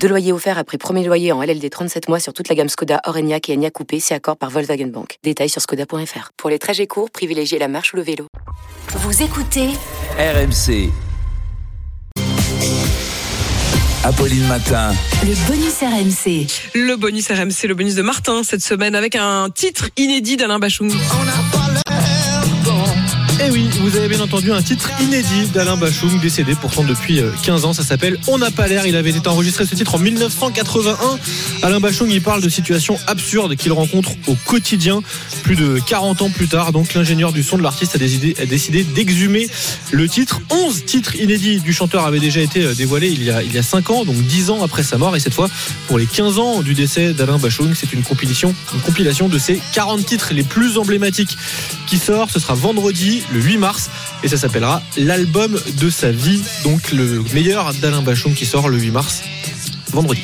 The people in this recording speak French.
Deux loyers offerts après premier loyer en LLD 37 mois sur toute la gamme Skoda, Orenia et Enya Coupé, c'est accord par Volkswagen Bank. Détails sur skoda.fr. Pour les trajets courts, privilégiez la marche ou le vélo. Vous écoutez RMC. Apolline Matin. le bonus RMC. Le bonus RMC, le bonus de Martin cette semaine avec un titre inédit d'Alain Bachung. Eh oui, vous avez bien entendu un titre inédit d'Alain Bachung, décédé pourtant depuis euh, 15 ans. Ça s'appelle On n'a pas l'air. Il avait été enregistré ce titre en 1981. Alain Bachung, il parle de situations absurdes qu'il rencontre au quotidien. Plus de 40 ans plus tard, donc l'ingénieur du son de l'artiste a décidé, d'exhumer le titre. 11 titres inédits du chanteur avaient déjà été euh, dévoilés il y, a, il y a 5 ans, donc 10 ans après sa mort. Et cette fois, pour les 15 ans du décès d'Alain Bachung, c'est une compilation, une compilation de ses 40 titres les plus emblématiques qui sort. Ce sera vendredi, 8 mars, et ça s'appellera l'album de sa vie. Donc le meilleur d'Alain Bachung qui sort le 8 mars, vendredi.